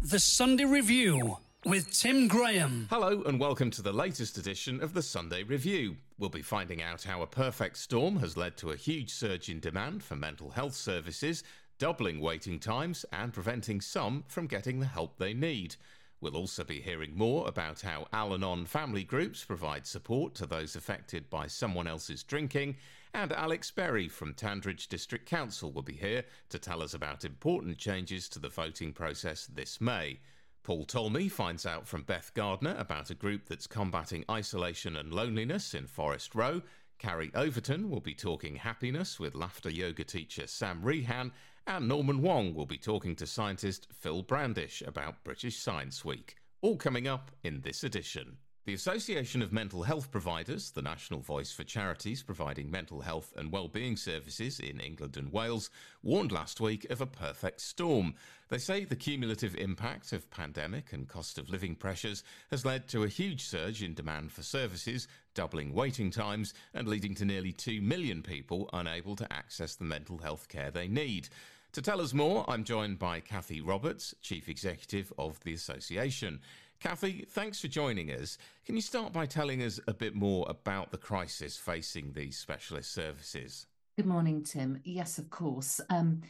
The Sunday Review with Tim Graham. Hello, and welcome to the latest edition of the Sunday Review. We'll be finding out how a perfect storm has led to a huge surge in demand for mental health services, doubling waiting times, and preventing some from getting the help they need. We'll also be hearing more about how Al Anon family groups provide support to those affected by someone else's drinking. And Alex Berry from Tandridge District Council will be here to tell us about important changes to the voting process this May. Paul Talmey finds out from Beth Gardner about a group that's combating isolation and loneliness in Forest Row. Carrie Overton will be talking happiness with laughter yoga teacher Sam Rehan, and Norman Wong will be talking to scientist Phil Brandish about British Science Week. All coming up in this edition. The Association of Mental Health Providers, the national voice for charities providing mental health and well-being services in England and Wales, warned last week of a perfect storm. They say the cumulative impact of pandemic and cost of living pressures has led to a huge surge in demand for services, doubling waiting times and leading to nearly 2 million people unable to access the mental health care they need. To tell us more, I'm joined by Kathy Roberts, Chief Executive of the Association. Kathy, thanks for joining us. Can you start by telling us a bit more about the crisis facing these specialist services? Good morning, Tim. Yes, of course. Um,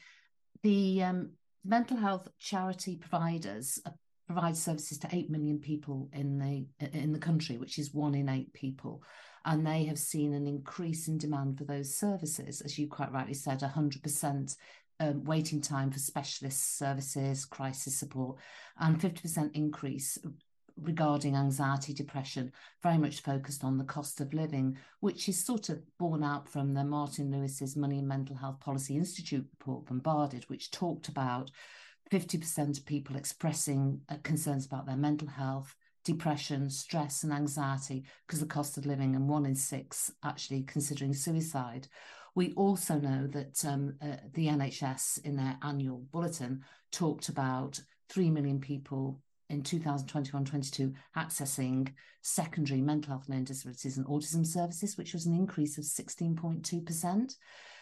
the um, mental health charity providers uh, provide services to 8 million people in the in the country which is one in 8 people and they have seen an increase in demand for those services as you quite rightly said 100% um, waiting time for specialist services, crisis support, and 50% increase regarding anxiety, depression, very much focused on the cost of living, which is sort of borne out from the Martin Lewis's Money and Mental Health Policy Institute report, Bombarded, which talked about 50% of people expressing uh, concerns about their mental health, depression, stress, and anxiety because the cost of living, and one in six actually considering suicide. We also know that um, uh, the NHS in their annual bulletin talked about 3 million people in 2021-22 accessing secondary mental health learning disabilities and autism services, which was an increase of 16.2%.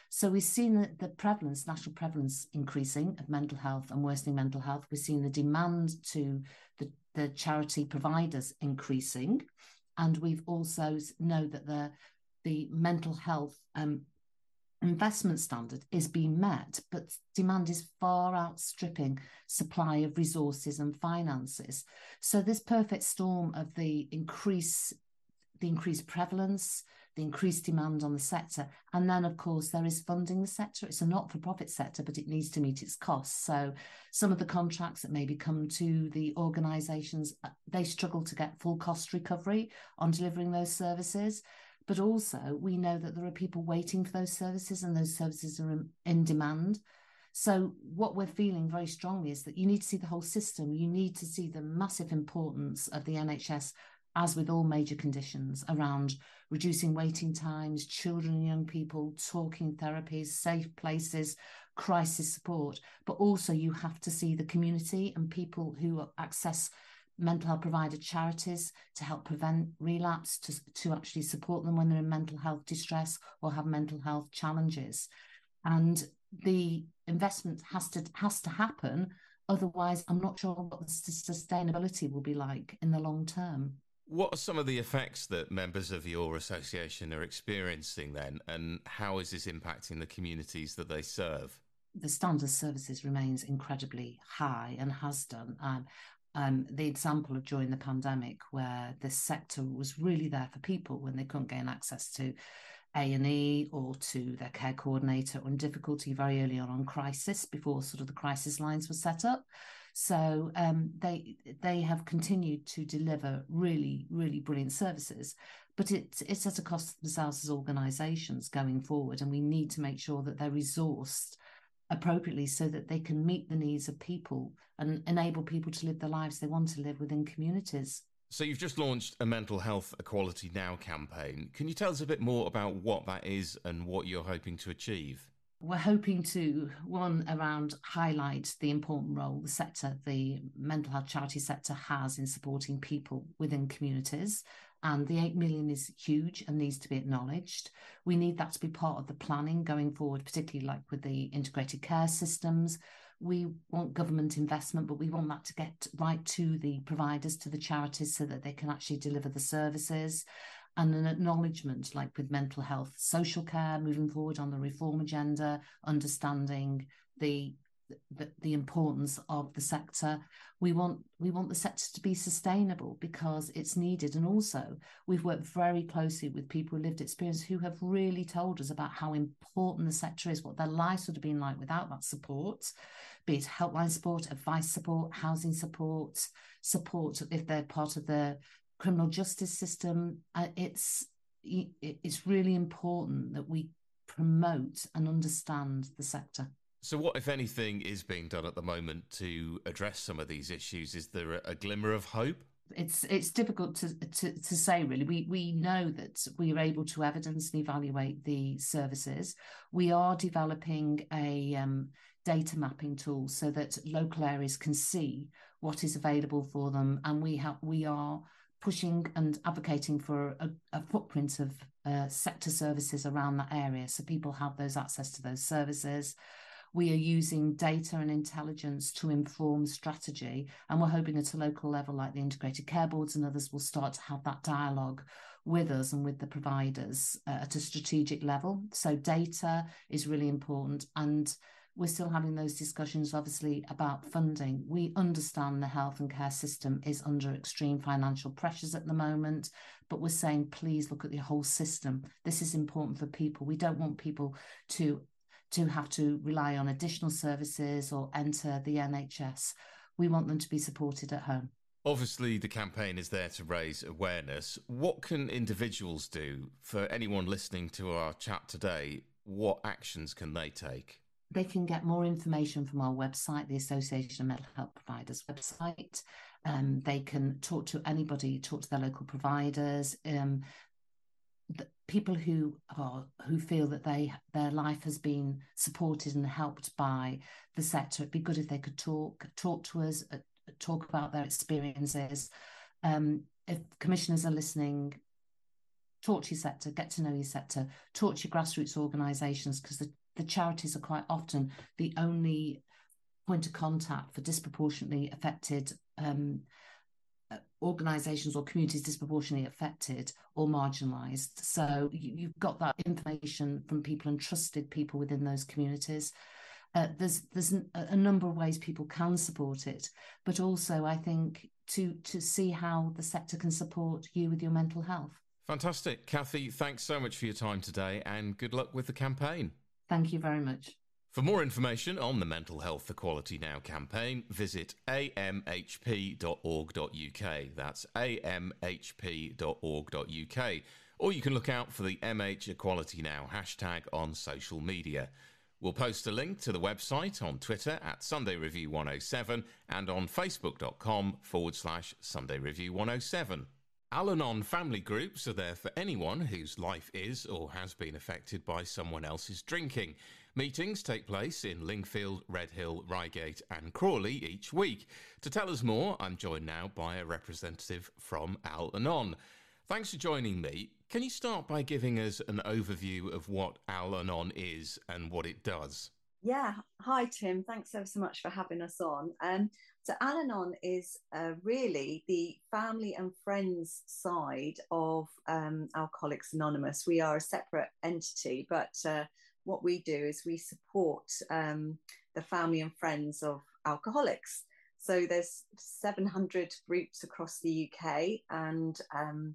So we've seen the prevalence, national prevalence increasing of mental health and worsening mental health. We've seen the demand to the, the charity providers increasing. And we've also know that the the mental health um, investment standard is being met, but demand is far outstripping supply of resources and finances. So this perfect storm of the increase, the increased prevalence, the increased demand on the sector, and then of course there is funding the sector. It's a not-for-profit sector, but it needs to meet its costs. So some of the contracts that maybe come to the organisations, uh, they struggle to get full cost recovery on delivering those services but also we know that there are people waiting for those services and those services are in, demand. So what we're feeling very strongly is that you need to see the whole system. You need to see the massive importance of the nhs as with all major conditions around reducing waiting times children and young people talking therapies safe places crisis support. But also you have to see the community and people who access mental health provider charities to help prevent relapse, to, to actually support them when they're in mental health distress or have mental health challenges. And the investment has to has to happen. Otherwise, I'm not sure what the sustainability will be like in the long term. What are some of the effects that members of your association are experiencing then, and how is this impacting the communities that they serve? the standard of services remains incredibly high and has done. Um, um, the example of during the pandemic where this sector was really there for people when they couldn't gain access to A&E or to their care coordinator or in difficulty very early on on crisis before sort of the crisis lines were set up. So um, they they have continued to deliver really really brilliant services, but it's it's at a cost to themselves as organisations going forward, and we need to make sure that they're resourced appropriately so that they can meet the needs of people and enable people to live the lives they want to live within communities. So, you've just launched a Mental Health Equality Now campaign. Can you tell us a bit more about what that is and what you're hoping to achieve? We're hoping to, one, around highlight the important role the sector, the mental health charity sector has in supporting people within communities and the 8 million is huge and needs to be acknowledged. We need that to be part of the planning going forward, particularly like with the integrated care systems. we want government investment, but we want that to get right to the providers, to the charities, so that they can actually deliver the services. And an acknowledgement, like with mental health, social care, moving forward on the reform agenda, understanding the the, the importance of the sector. We want we want the sector to be sustainable because it's needed. And also, we've worked very closely with people with lived experience who have really told us about how important the sector is, what their lives would have been like without that support, be it helpline support, advice support, housing support, support if they're part of the criminal justice system. Uh, it's it's really important that we promote and understand the sector. So, what, if anything, is being done at the moment to address some of these issues? Is there a, glimmer of hope? It's it's difficult to, to to say really. We we know that we are able to evidence and evaluate the services. We are developing a um, data mapping tool so that local areas can see what is available for them, and we have we are pushing and advocating for a, a footprint of uh, sector services around that area, so people have those access to those services. We are using data and intelligence to inform strategy. And we're hoping at a local level, like the integrated care boards and others, will start to have that dialogue with us and with the providers uh, at a strategic level. So, data is really important. And we're still having those discussions, obviously, about funding. We understand the health and care system is under extreme financial pressures at the moment, but we're saying, please look at the whole system. This is important for people. We don't want people to to have to rely on additional services or enter the NHS. We want them to be supported at home. Obviously, the campaign is there to raise awareness. What can individuals do? For anyone listening to our chat today, what actions can they take? They can get more information from our website, the Association of Mental Health Providers website. Um, they can talk to anybody, talk to their local providers. Um, people who are who feel that they their life has been supported and helped by the sector it'd be good if they could talk talk to us uh, talk about their experiences. Um, if commissioners are listening talk to your sector get to know your sector talk to your grassroots organizations because the, the charities are quite often the only point of contact for disproportionately affected um, organizations or communities disproportionately affected or marginalized. So you, have got that information from people and trusted people within those communities. Uh, there's there's a number of ways people can support it but also i think to to see how the sector can support you with your mental health. Fantastic. Kathy thanks so much for your time today and good luck with the campaign. Thank you very much for more information on the Mental Health Equality Now campaign, visit amhp.org.uk. That's amhp.org.uk. Or you can look out for the MH Equality Now hashtag on social media. We'll post a link to the website on Twitter at Sunday Review 107 and on facebook.com forward slash Sunday Review 107. Al Anon family groups are there for anyone whose life is or has been affected by someone else's drinking. Meetings take place in Lingfield, Redhill, Reigate, and Crawley each week. To tell us more, I'm joined now by a representative from Al Anon. Thanks for joining me. Can you start by giving us an overview of what Al Anon is and what it does? Yeah. Hi, Tim. Thanks ever so much for having us on. Um, so, Al Anon is uh, really the family and friends side of um, Alcoholics Anonymous. We are a separate entity, but uh, what we do is we support um, the family and friends of alcoholics. So there's 700 groups across the UK, and um,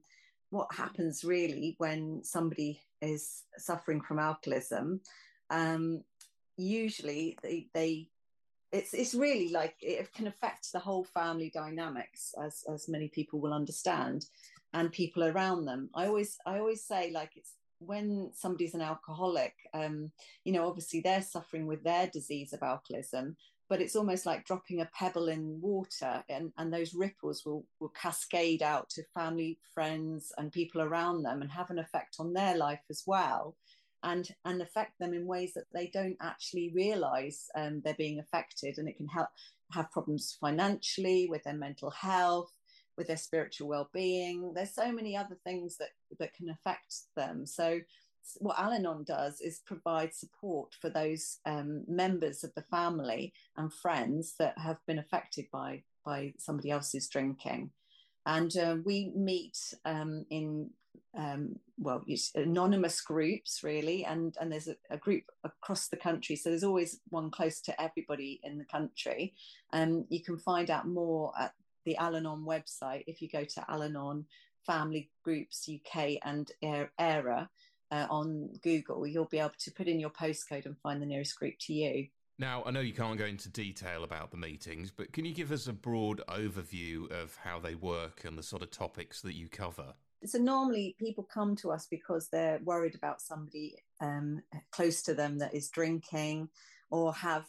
what happens really when somebody is suffering from alcoholism? Um, usually they, they it's it's really like it can affect the whole family dynamics as as many people will understand and people around them i always i always say like it's when somebody's an alcoholic, um, you know, obviously they're suffering with their disease of alcoholism, but it's almost like dropping a pebble in water, and, and those ripples will, will cascade out to family, friends, and people around them and have an effect on their life as well. And, and affect them in ways that they don't actually realize um, they're being affected. And it can help have problems financially with their mental health, with their spiritual well-being there's so many other things that that can affect them so what Al Anon does is provide support for those um, members of the family and friends that have been affected by by somebody else's drinking. And uh, we meet um, in um, well, anonymous groups really, and and there's a, a, group across the country. So there's always one close to everybody in the country. And um, you can find out more at the Al-Anon website if you go to Al-Anon Family Groups UK and Eire uh, on Google. You'll be able to put in your postcode and find the nearest group to you. Now, I know you can't go into detail about the meetings, but can you give us a broad overview of how they work and the sort of topics that you cover? So, normally people come to us because they're worried about somebody um, close to them that is drinking or have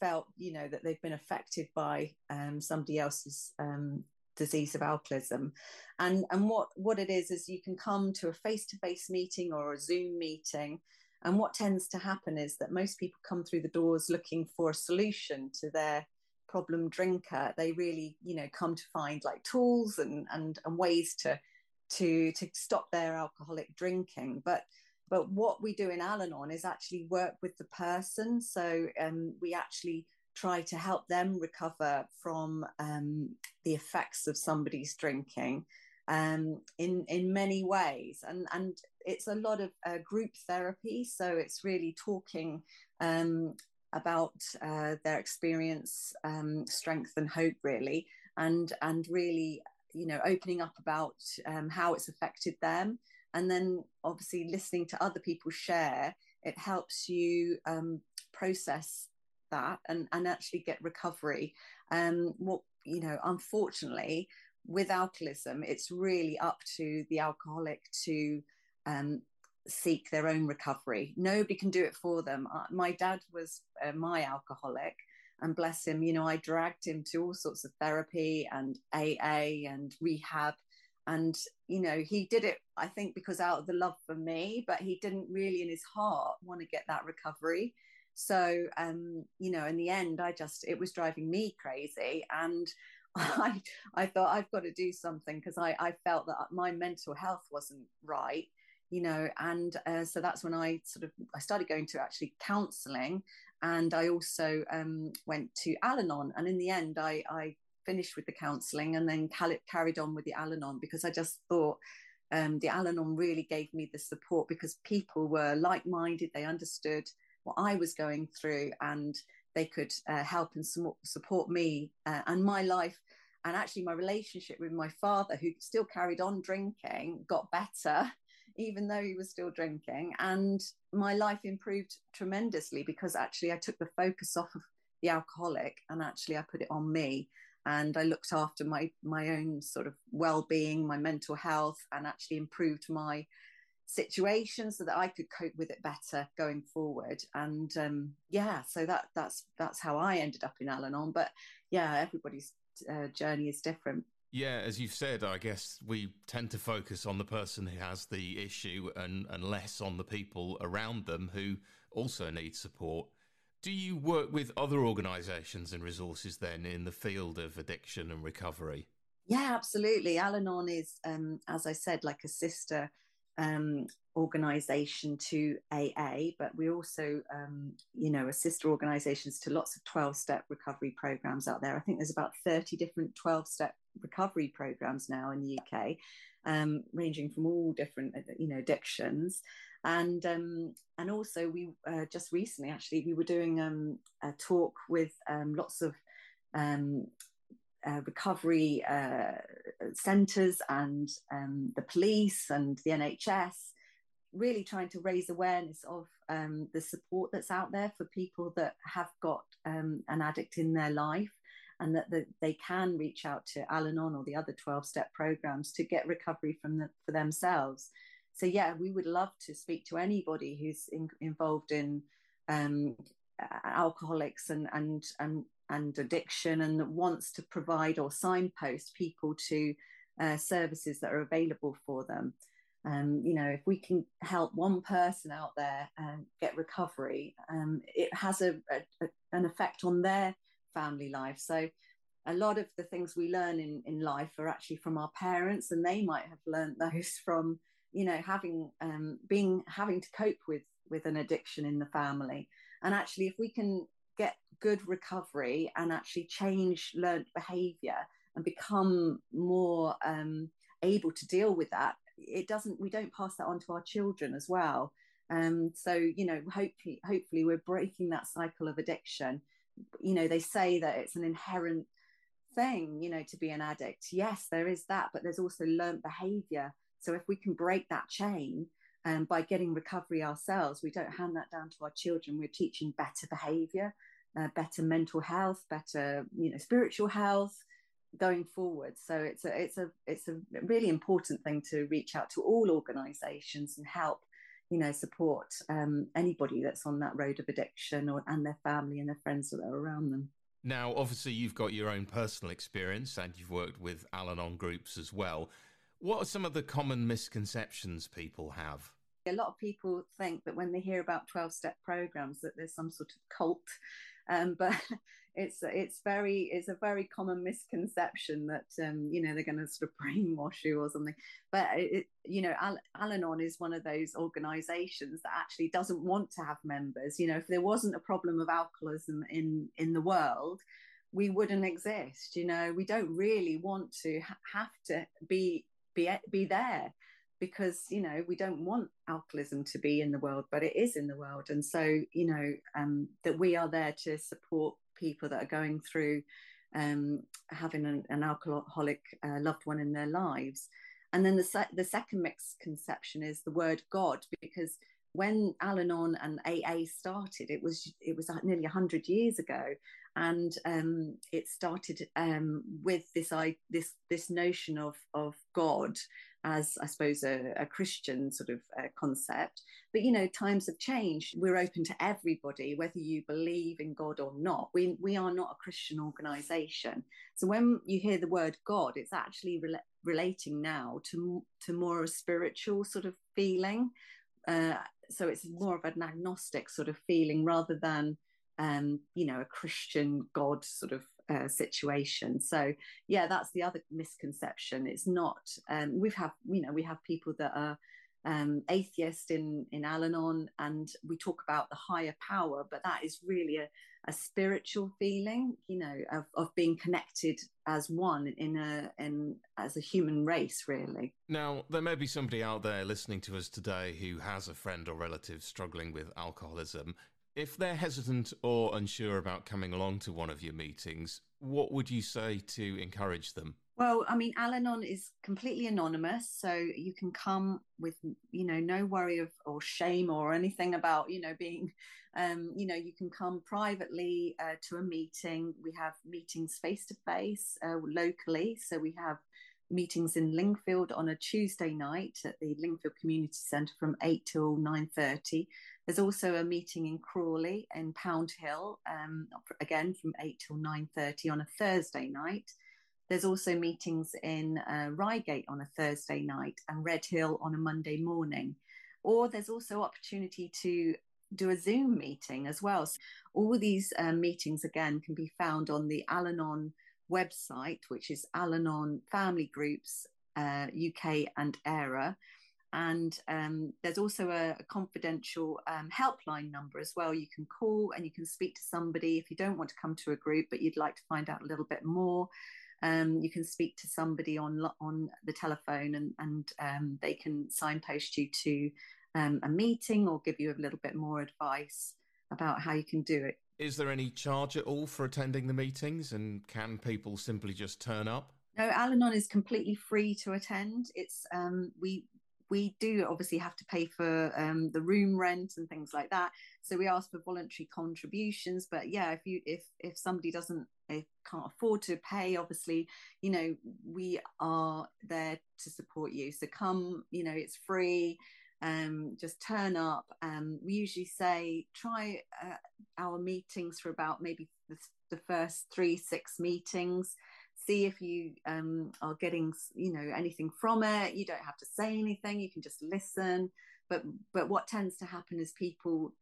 felt, you know, that they've been affected by um, somebody else's um, disease of alcoholism. And, and what, what it is, is you can come to a face to face meeting or a Zoom meeting and what tends to happen is that most people come through the doors looking for a solution to their problem drinker. They really, you know, come to find like tools and and, and ways to to to stop their alcoholic drinking. But but what we do in Al-Anon is actually work with the person. So um, we actually try to help them recover from um, the effects of somebody's drinking um, in in many ways, and and it's a lot of uh, group therapy. So it's really talking um, about uh, their experience, um, strength, and hope, really, and and really, you know, opening up about um, how it's affected them, and then obviously listening to other people share. It helps you um, process that and and actually get recovery. Um, what you know, unfortunately, with alcoholism, it's really up to the alcoholic to um, seek their own recovery. Nobody can do it for them. Uh, my dad was uh, my alcoholic, and bless him, you know, I dragged him to all sorts of therapy and AA and rehab. And, you know, he did it, I think, because out of the love for me, but he didn't really in his heart want to get that recovery. So, um, you know, in the end, I just, it was driving me crazy. And I, I thought I've got to do something because I, I felt that my mental health wasn't right, you know, and uh, so that's when I sort of I started going to actually counselling, and I also um, went to Al-Anon, and in the end, I, I finished with the counselling and then carried on with the Al-Anon because I just thought um, the Al-Anon really gave me the support because people were like-minded, they understood what I was going through, and they could uh, help and support me uh, and my life and actually my relationship with my father who still carried on drinking got better even though he was still drinking and my life improved tremendously because actually i took the focus off of the alcoholic and actually i put it on me and i looked after my my own sort of well-being my mental health and actually improved my situation so that I could cope with it better going forward. And um, yeah, so that that's that's how I ended up in Al-Anon. But yeah, everybody's uh, journey is different. Yeah, as you've said, I guess we tend to focus on the person who has the issue and, and less on the people around them who also need support. Do you work with other organisations and resources then in the field of addiction and recovery? Yeah, absolutely. Al Anon is, um, as I said, like a sister um, organization to AA, but we also, um, you know, are sister organizations to lots of 12 step recovery programs out there. I think there's about 30 different 12 step recovery programs now in the UK, um, ranging from all different, uh, you know, addictions. And um, and also we uh, just recently actually we were doing um, a talk with um, lots of um, uh, recovery uh, centres and um, the police and the NHS, really trying to raise awareness of the support that's out there for people that have got an addict in their life and that the, they can reach out to Al Anon or the other 12 step programs to get recovery from the, for themselves. So, yeah, we would love to speak to anybody who's in, involved in um, alcoholics and, and, and and addiction and wants to provide or signpost people to uh, services that are available for them. Um, you know, if we can help one person out there and get recovery, um, it has a, a, an effect on their family life. So, a lot of the things we learn in, in life are actually from our parents, and they might have learned those from you know having um, being having to cope with with an addiction in the family. And actually if we can get good recovery and actually change learned behavior and become more um, able to deal with that it doesn't we don't pass that on to our children as well. Um, so you know hopefully hopefully we're breaking that cycle of addiction you know they say that it's an inherent thing you know to be an addict yes there is that but there's also learned behavior so if we can break that chain um, by getting recovery ourselves, we don't hand that down to our children. We're teaching better behavior, uh, better mental health, better you know spiritual health going forward. So it's a it's a it's a really important thing to reach out to all organisations and help you know support um, anybody that's on that road of addiction or and their family and their friends that are around them. Now, obviously, you've got your own personal experience and you've worked with Al Anon groups as well. What are some of the common misconceptions people have? A lot of people think that when they hear about 12 step programs that there's some sort of cult. Um, but it's it's very it's a very common misconception that um, you know they're going to sort of brainwash you or something. But it, you know, Al- Al-Anon is one of those organisations that actually doesn't want to have members. You know, if there wasn't a problem of alcoholism in in the world, we wouldn't exist. You know, we don't really want to ha- have to be be be there because you know we don't want alcoholism to be in the world but it is in the world. And so you know um, that we are there to support people that are going through um, having an, an alcoholic uh, loved one in their lives. And then the, se- the second misconception is the word god because when Al-Anon and AA started, it was it was nearly hundred years ago, and um, it started um, with this I, this this notion of of God as I suppose a, a Christian sort of uh, concept. But you know, times have changed. We're open to everybody, whether you believe in God or not. We we are not a Christian organisation. So when you hear the word God, it's actually re- relating now to to more of a spiritual sort of feeling. Uh, so it's more of an agnostic sort of feeling rather than um, you know a Christian God sort of uh, situation. So yeah, that's the other misconception. It's not. Um, we've have you know we have people that are um, atheist in in Al-Anon, and we talk about the higher power, but that is really a, a spiritual feeling, you know, of, of being connected as one in a in as a human race, really. Now, there may be somebody out there listening to us today who has a friend or relative struggling with alcoholism. If they're hesitant or unsure about coming along to one of your meetings, what would you say to encourage them? Well, I mean, Al Anon is completely anonymous, so you can come with, you know, no worry of or shame or anything about, you know, being, um, you know, you can come privately uh, to a meeting. We have meetings face to face locally, so we have meetings in Lingfield on a Tuesday night at the Lingfield Community Centre from eight till nine thirty. There's also a meeting in Crawley in Pound Hill, um, again from 8 till 9.30 on a Thursday night. There's also meetings in uh, Reigate on a Thursday night and Redhill on a Monday morning. Or there's also opportunity to do a Zoom meeting as well. So all these uh, meetings, again, can be found on the Al Anon website, which is Al Anon Family Groups uh, UK and Eire. And um, there's also a, a confidential um, helpline number as well. You can call and you can speak to somebody if you don't want to come to a group, but you'd like to find out a little bit more. Um, you can speak to somebody on on the telephone, and and um, they can signpost you to um, a meeting or give you a little bit more advice about how you can do it. Is there any charge at all for attending the meetings, and can people simply just turn up? No, Al-Anon is completely free to attend. It's um, we we do obviously have to pay for um, the room rent and things like that. So we ask for voluntary contributions but yeah if you if if somebody doesn't if can't afford to pay obviously you know we are there to support you. So come you know it's free um, just turn up. Um, we usually say try uh, our meetings for about maybe the, the first three six meetings see if you um, are getting you know anything from it you don't have to say anything you can just listen but but what tends to happen is people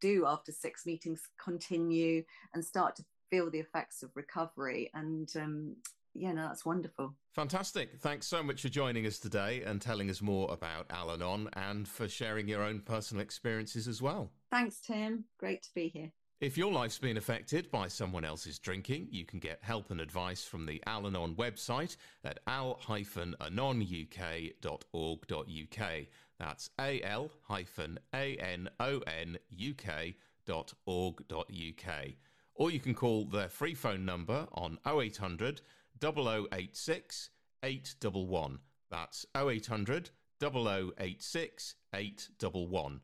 do after six meetings continue and start to feel the effects of recovery and um, yeah, no, that's wonderful. Fantastic. Thanks so much for joining us today and telling us more about Al Anon and for sharing your own personal experiences as well. Thanks, Tim. Great to be here. If your life's been affected by someone else's drinking, you can get help and advice from the Al Anon website at al-anonuk.org.uk. That's al-a-n-o-n-uk.org.uk. Or you can call their free phone number on 0800 0086 811. That's 0800 0086 811.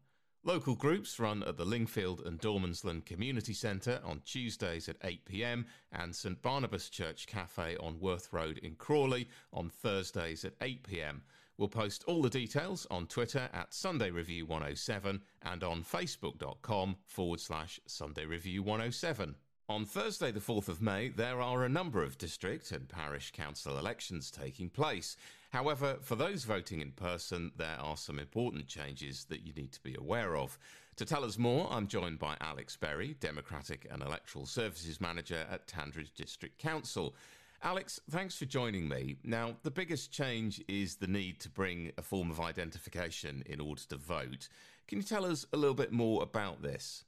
Local groups run at the Lingfield and Dormansland Community Centre on Tuesdays at 8pm and St Barnabas Church Cafe on Worth Road in Crawley on Thursdays at 8pm. We'll post all the details on Twitter at Sunday Review 107 and on facebook.com forward slash Sunday Review 107. On Thursday, the 4th of May, there are a number of district and parish council elections taking place. However, for those voting in person, there are some important changes that you need to be aware of. To tell us more, I'm joined by Alex Berry, Democratic and Electoral Services Manager at Tandridge District Council. Alex, thanks for joining me. Now, the biggest change is the need to bring a form of identification in order to vote. Can you tell us a little bit more about this?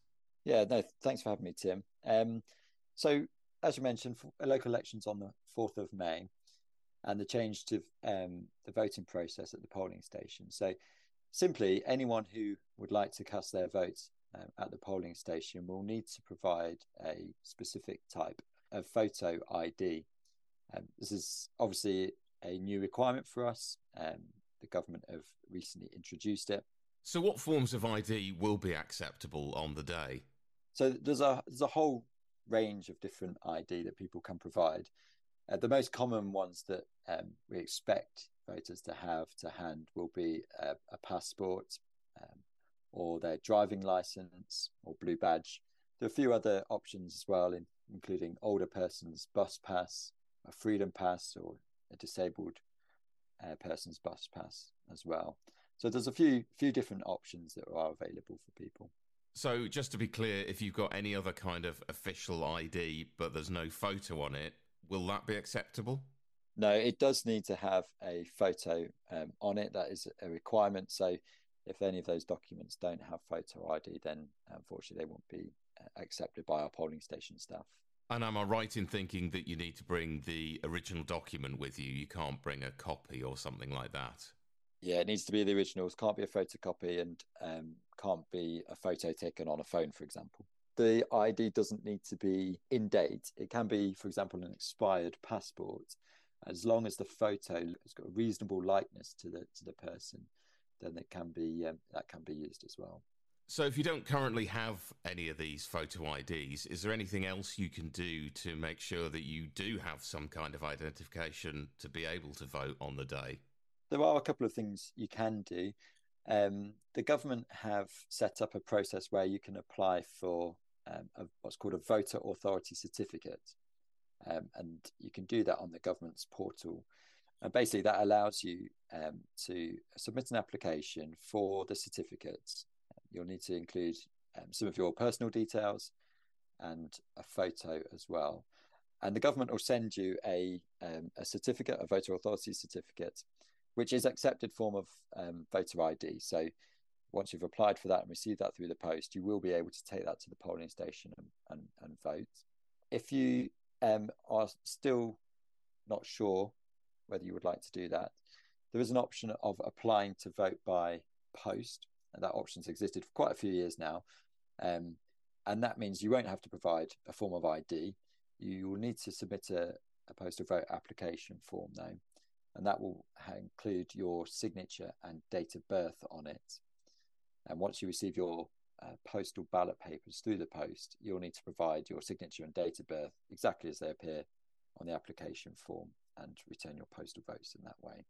Yeah, no, thanks for having me, Tim. Um, so, as you mentioned, local elections on the 4th of May and the change to um, the voting process at the polling station. So, simply, anyone who would like to cast their vote um, at the polling station will need to provide a specific type of photo ID. Um, this is obviously a new requirement for us. Um, the government have recently introduced it. So, what forms of ID will be acceptable on the day? So there's a there's a whole range of different ID that people can provide. Uh, the most common ones that um, we expect voters to have to hand will be a, a passport um, or their driving license or blue badge. There are a few other options as well, in, including older person's bus pass, a freedom pass, or a disabled uh, person's bus pass as well. So there's a few few different options that are available for people. So, just to be clear, if you've got any other kind of official ID but there's no photo on it, will that be acceptable? No, it does need to have a photo um, on it. That is a requirement. So, if any of those documents don't have photo ID, then unfortunately they won't be uh, accepted by our polling station staff. And am I right in thinking that you need to bring the original document with you? You can't bring a copy or something like that? Yeah, it needs to be the originals. Can't be a photocopy and um, can't be a photo taken on a phone, for example. The ID doesn't need to be in date. It can be, for example, an expired passport. As long as the photo has got a reasonable likeness to the to the person, then it can be um, that can be used as well. So, if you don't currently have any of these photo IDs, is there anything else you can do to make sure that you do have some kind of identification to be able to vote on the day? There are a couple of things you can do. Um, the government have set up a process where you can apply for um, a, what's called a voter authority certificate, um, and you can do that on the government's portal. And basically, that allows you um, to submit an application for the certificates. You'll need to include um, some of your personal details and a photo as well. And the government will send you a, um, a certificate, a voter authority certificate, which is accepted form of um, voter ID. So once you've applied for that and received that through the post, you will be able to take that to the polling station and, and, and vote. If you um, are still not sure whether you would like to do that, there is an option of applying to vote by post, and that option's existed for quite a few years now. Um, and that means you won't have to provide a form of ID. You will need to submit a, a postal vote application form though, and that will include your signature and date of birth on it. And once you receive your uh, postal ballot papers through the post, you'll need to provide your signature and date of birth exactly as they appear on the application form and return your postal votes in that way.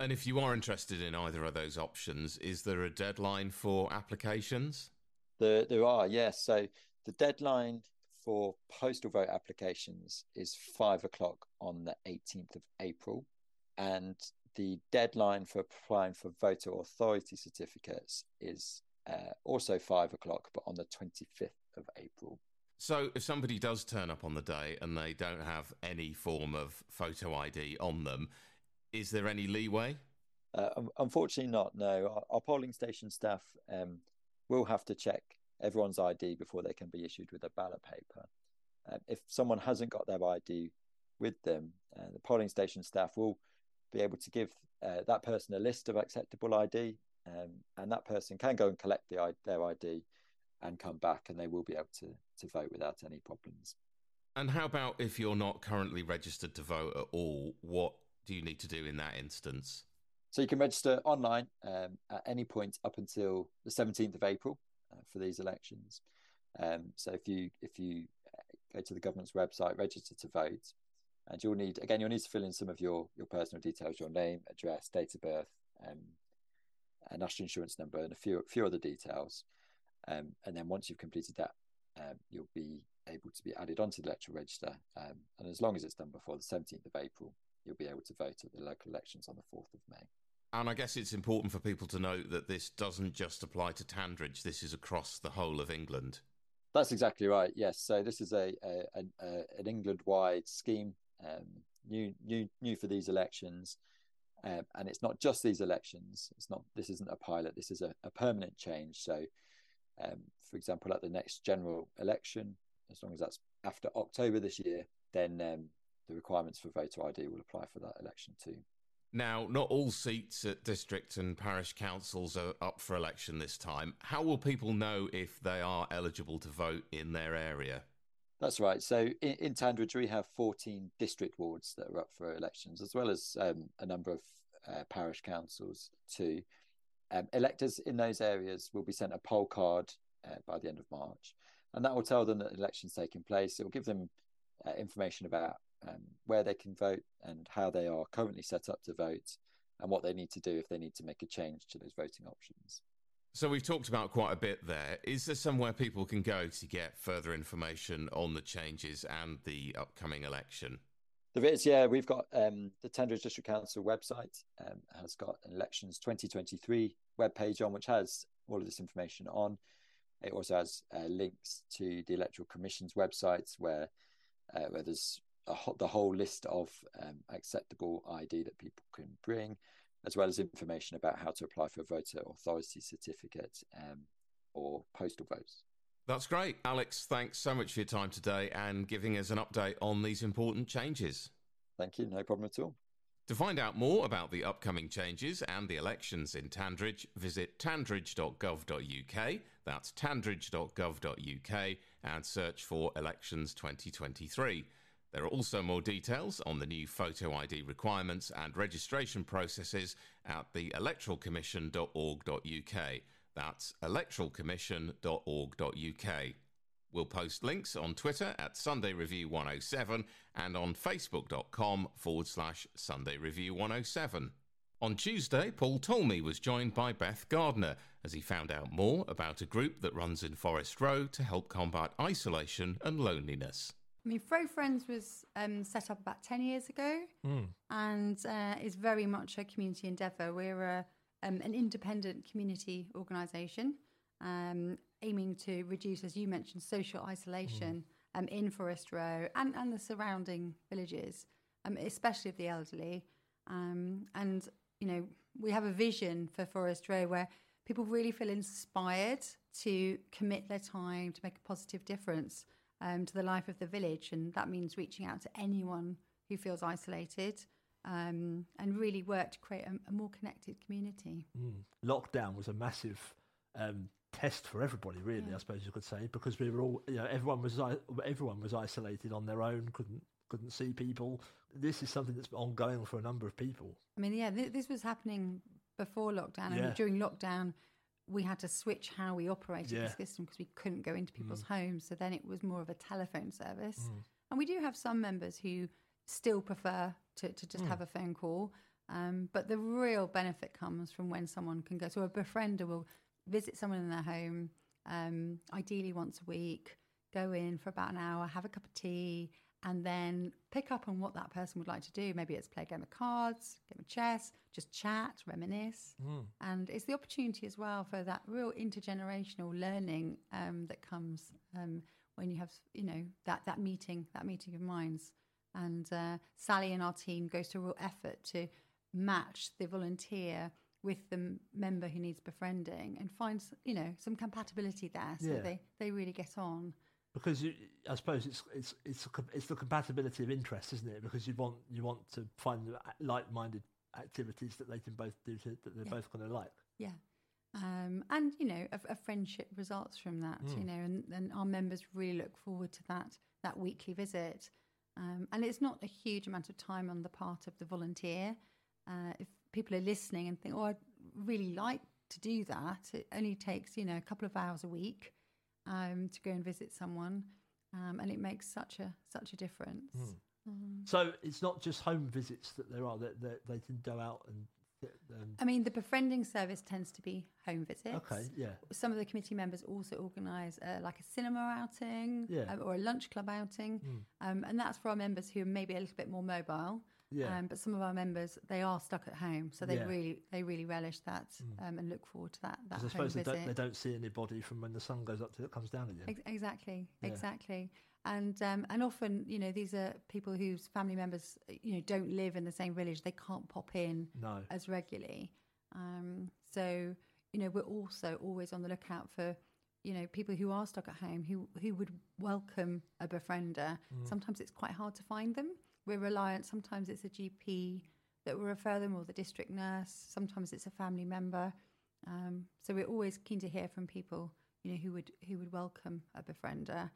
And if you are interested in either of those options, is there a deadline for applications? There, there are, yes. So the deadline for postal vote applications is five o'clock on the 18th of April and the deadline for applying for voter authority certificates is uh, also five o'clock, but on the 25th of April. So, if somebody does turn up on the day and they don't have any form of photo ID on them, is there any leeway? Uh, unfortunately, not. No, our, our polling station staff um, will have to check everyone's ID before they can be issued with a ballot paper. Uh, if someone hasn't got their ID with them, uh, the polling station staff will be able to give uh, that person a list of acceptable ID, um, and that person can go and collect the, their ID and come back, and they will be able to to vote without any problems. And how about if you're not currently registered to vote at all? What do you need to do in that instance? So you can register online um, at any point up until the 17th of April uh, for these elections. Um, so if you if you uh, go to the government's website, register to vote, and you'll need again you'll need to fill in some of your your personal details, your name, address, date of birth, um, a national insurance number, and a few few other details. Um, and then once you've completed that, um, you'll be able to be added onto the electoral register. Um, and as long as it's done before the 17th of April, you'll be able to vote at the local elections on the 4th of May. And I guess it's important for people to note that this doesn't just apply to Tandridge, this is across the whole of England. That's exactly right. Yes. So this is a, a, a an England-wide scheme, um, new new new for these elections, um, and it's not just these elections. It's not. This isn't a pilot. This is a, a permanent change. So, um, for example, at the next general election, as long as that's after October this year, then um, the requirements for voter ID will apply for that election too. Now, not all seats at district and parish councils are up for election this time. How will people know if they are eligible to vote in their area? That's right. So in, in Tandridge, we have 14 district wards that are up for elections, as well as um, a number of uh, parish councils too. Um, electors in those areas will be sent a poll card uh, by the end of March, and that will tell them that the election's taking place. It will give them uh, information about um, where they can vote and how they are currently set up to vote and what they need to do if they need to make a change to those voting options. So we've talked about quite a bit there. Is there somewhere people can go to get further information on the changes and the upcoming election? There is, yeah. We've got um, the Tandridge District Council website um, has got an elections 2023 webpage on which has all of this information on. It also has uh, links to the Electoral Commission's websites where uh, where there's the whole list of um, acceptable ID that people can bring, as well as information about how to apply for a voter authority certificate um, or postal votes. That's great. Alex, thanks so much for your time today and giving us an update on these important changes. Thank you. No problem at all. To find out more about the upcoming changes and the elections in Tandridge, visit tandridge.gov.uk. That's tandridge.gov.uk and search for Elections 2023. There are also more details on the new photo ID requirements and registration processes at the electoralcommission.org.uk. That's electoralcommission.org.uk. We'll post links on Twitter at Sunday Review 107 and on facebook.com forward slash Sunday Review 107. On Tuesday, Paul Talmey was joined by Beth Gardner as he found out more about a group that runs in Forest Row to help combat isolation and loneliness. I mean, Fro Friends was um, set up about 10 years ago mm. and uh, is very much a community endeavour. We're a, um, an independent community organisation um, aiming to reduce, as you mentioned, social isolation mm. in Forest Row and, and the surrounding villages, um, especially of the elderly. Um, and, you know, we have a vision for Forest Row where people really feel inspired to commit their time to make a positive difference um, to the life of the village. And that means reaching out to anyone who feels isolated um, and really work to create a, a more connected community. Mm. Lockdown was a massive um, test for everybody, really. Yeah. I suppose you could say, because we were all, you know, everyone was everyone was isolated on their own, couldn't couldn't see people. This is something that's ongoing for a number of people. I mean, yeah, th- this was happening before lockdown, yeah. and during lockdown, we had to switch how we operated yeah. the system because we couldn't go into people's mm. homes. So then it was more of a telephone service. Mm. And we do have some members who still prefer to, to just mm. have a phone call. Um, but the real benefit comes from when someone can go. So a befriender will visit someone in their home, um, ideally once a week, go in for about an hour, have a cup of tea, and then pick up on what that person would like to do. Maybe it's play a game of cards, game of chess, just chat, reminisce. Mm. And it's the opportunity as well for that real intergenerational learning um, that comes um, when you have you know that that meeting that meeting of minds and uh, sally and our team goes to a real effort to match the volunteer with the member who needs befriending and finds you know some compatibility there so Yeah. they they really get on because you, I suppose it's it's it's a, it's the compatibility of interest, isn't it? Because you want you want to find like-minded activities that they can both do to, that they're Yeah. both going to like. Yeah. Um, and, you know, a, a friendship results from that, you know, and, and our members really look forward to that, that weekly visit. Um, and it's not a huge amount of time on the part of the volunteer. Uh, if people are listening and think, oh, I'd really like to do that, it only takes, you know, a couple of hours a week um, to go and visit someone. Um, and it makes such a such a difference. Um, So it's not just home visits that there are; that, they can go out and. Um, I mean, the befriending service tends to be home visits. okay, yeah, some of the committee members also organise uh, like a cinema outing Yeah. um, or a lunch club outing, um, and that's for our members who are maybe a little bit more mobile. Yeah. Um, but some of our members they are stuck at home, so they Yeah. really they really relish that um, and look forward to that that I suppose they don't, they don't see anybody from when the sun goes up till it comes down again. Ex- exactly, Yeah. exactly. And um, and often, you know, these are people whose family members, you know, don't live in the same village. They can't pop in No. as regularly. Um, so, you know, we're also always on the lookout for, you know, people who are stuck at home who who would welcome a befriender. Sometimes it's quite hard to find them. We're reliant. Sometimes it's a GP that will refer them, or the district nurse. Sometimes it's a family member. Um, so we're always keen to hear from people, you know, who would who would welcome a befriender.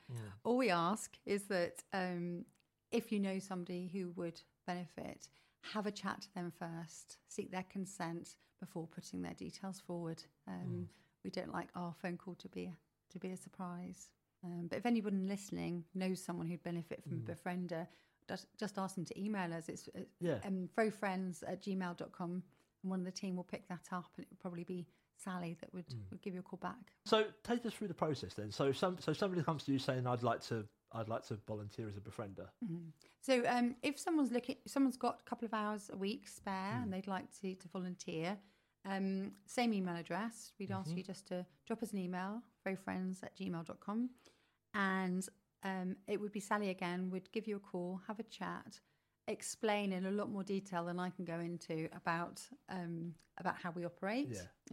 All we ask is that um, if you know somebody who would benefit, have a chat to them first, seek their consent before putting their details forward. Um, We don't like our phone call to be a, to be a surprise. Um, but if anyone listening knows someone who'd benefit from a befriender, just, just ask them to email us. It's uh, Yeah. um, frofriends at gmail.com and one of the team will pick that up and it would probably be Sally that would, would give you a call back. So take us through the process then. So some so somebody comes to you saying I'd like to I'd like to volunteer as a befriender. So um, if someone's looking, someone's got a couple of hours a week spare and they'd like to, to volunteer, um, same email address. We'd ask you just to drop us an email, frofriends at gmail.com. And um, it would be Sally again, would give you a call, have a chat, explain in a lot more detail than I can go into about um, about how we operate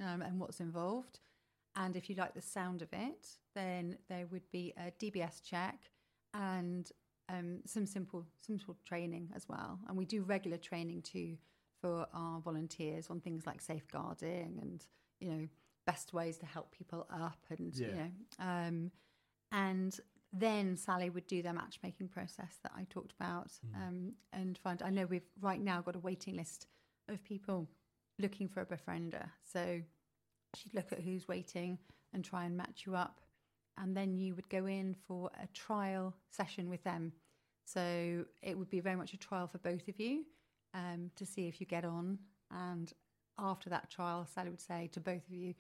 um, and what's involved. And if you like the sound of it, then there would be a DBS check and um, some simple simple training as well. And we do regular training too for our volunteers on things like safeguarding and you know best ways to help people up and you know um, and then Sally would do their matchmaking process that I talked about um, and find. I know we've right now got a waiting list of people looking for a befriender. So she'd look at who's waiting and try and match you up. And then you would go in for a trial session with them. So it would be very much a trial for both of you um, to see if you get on. And after that trial, Sally would say to both of you,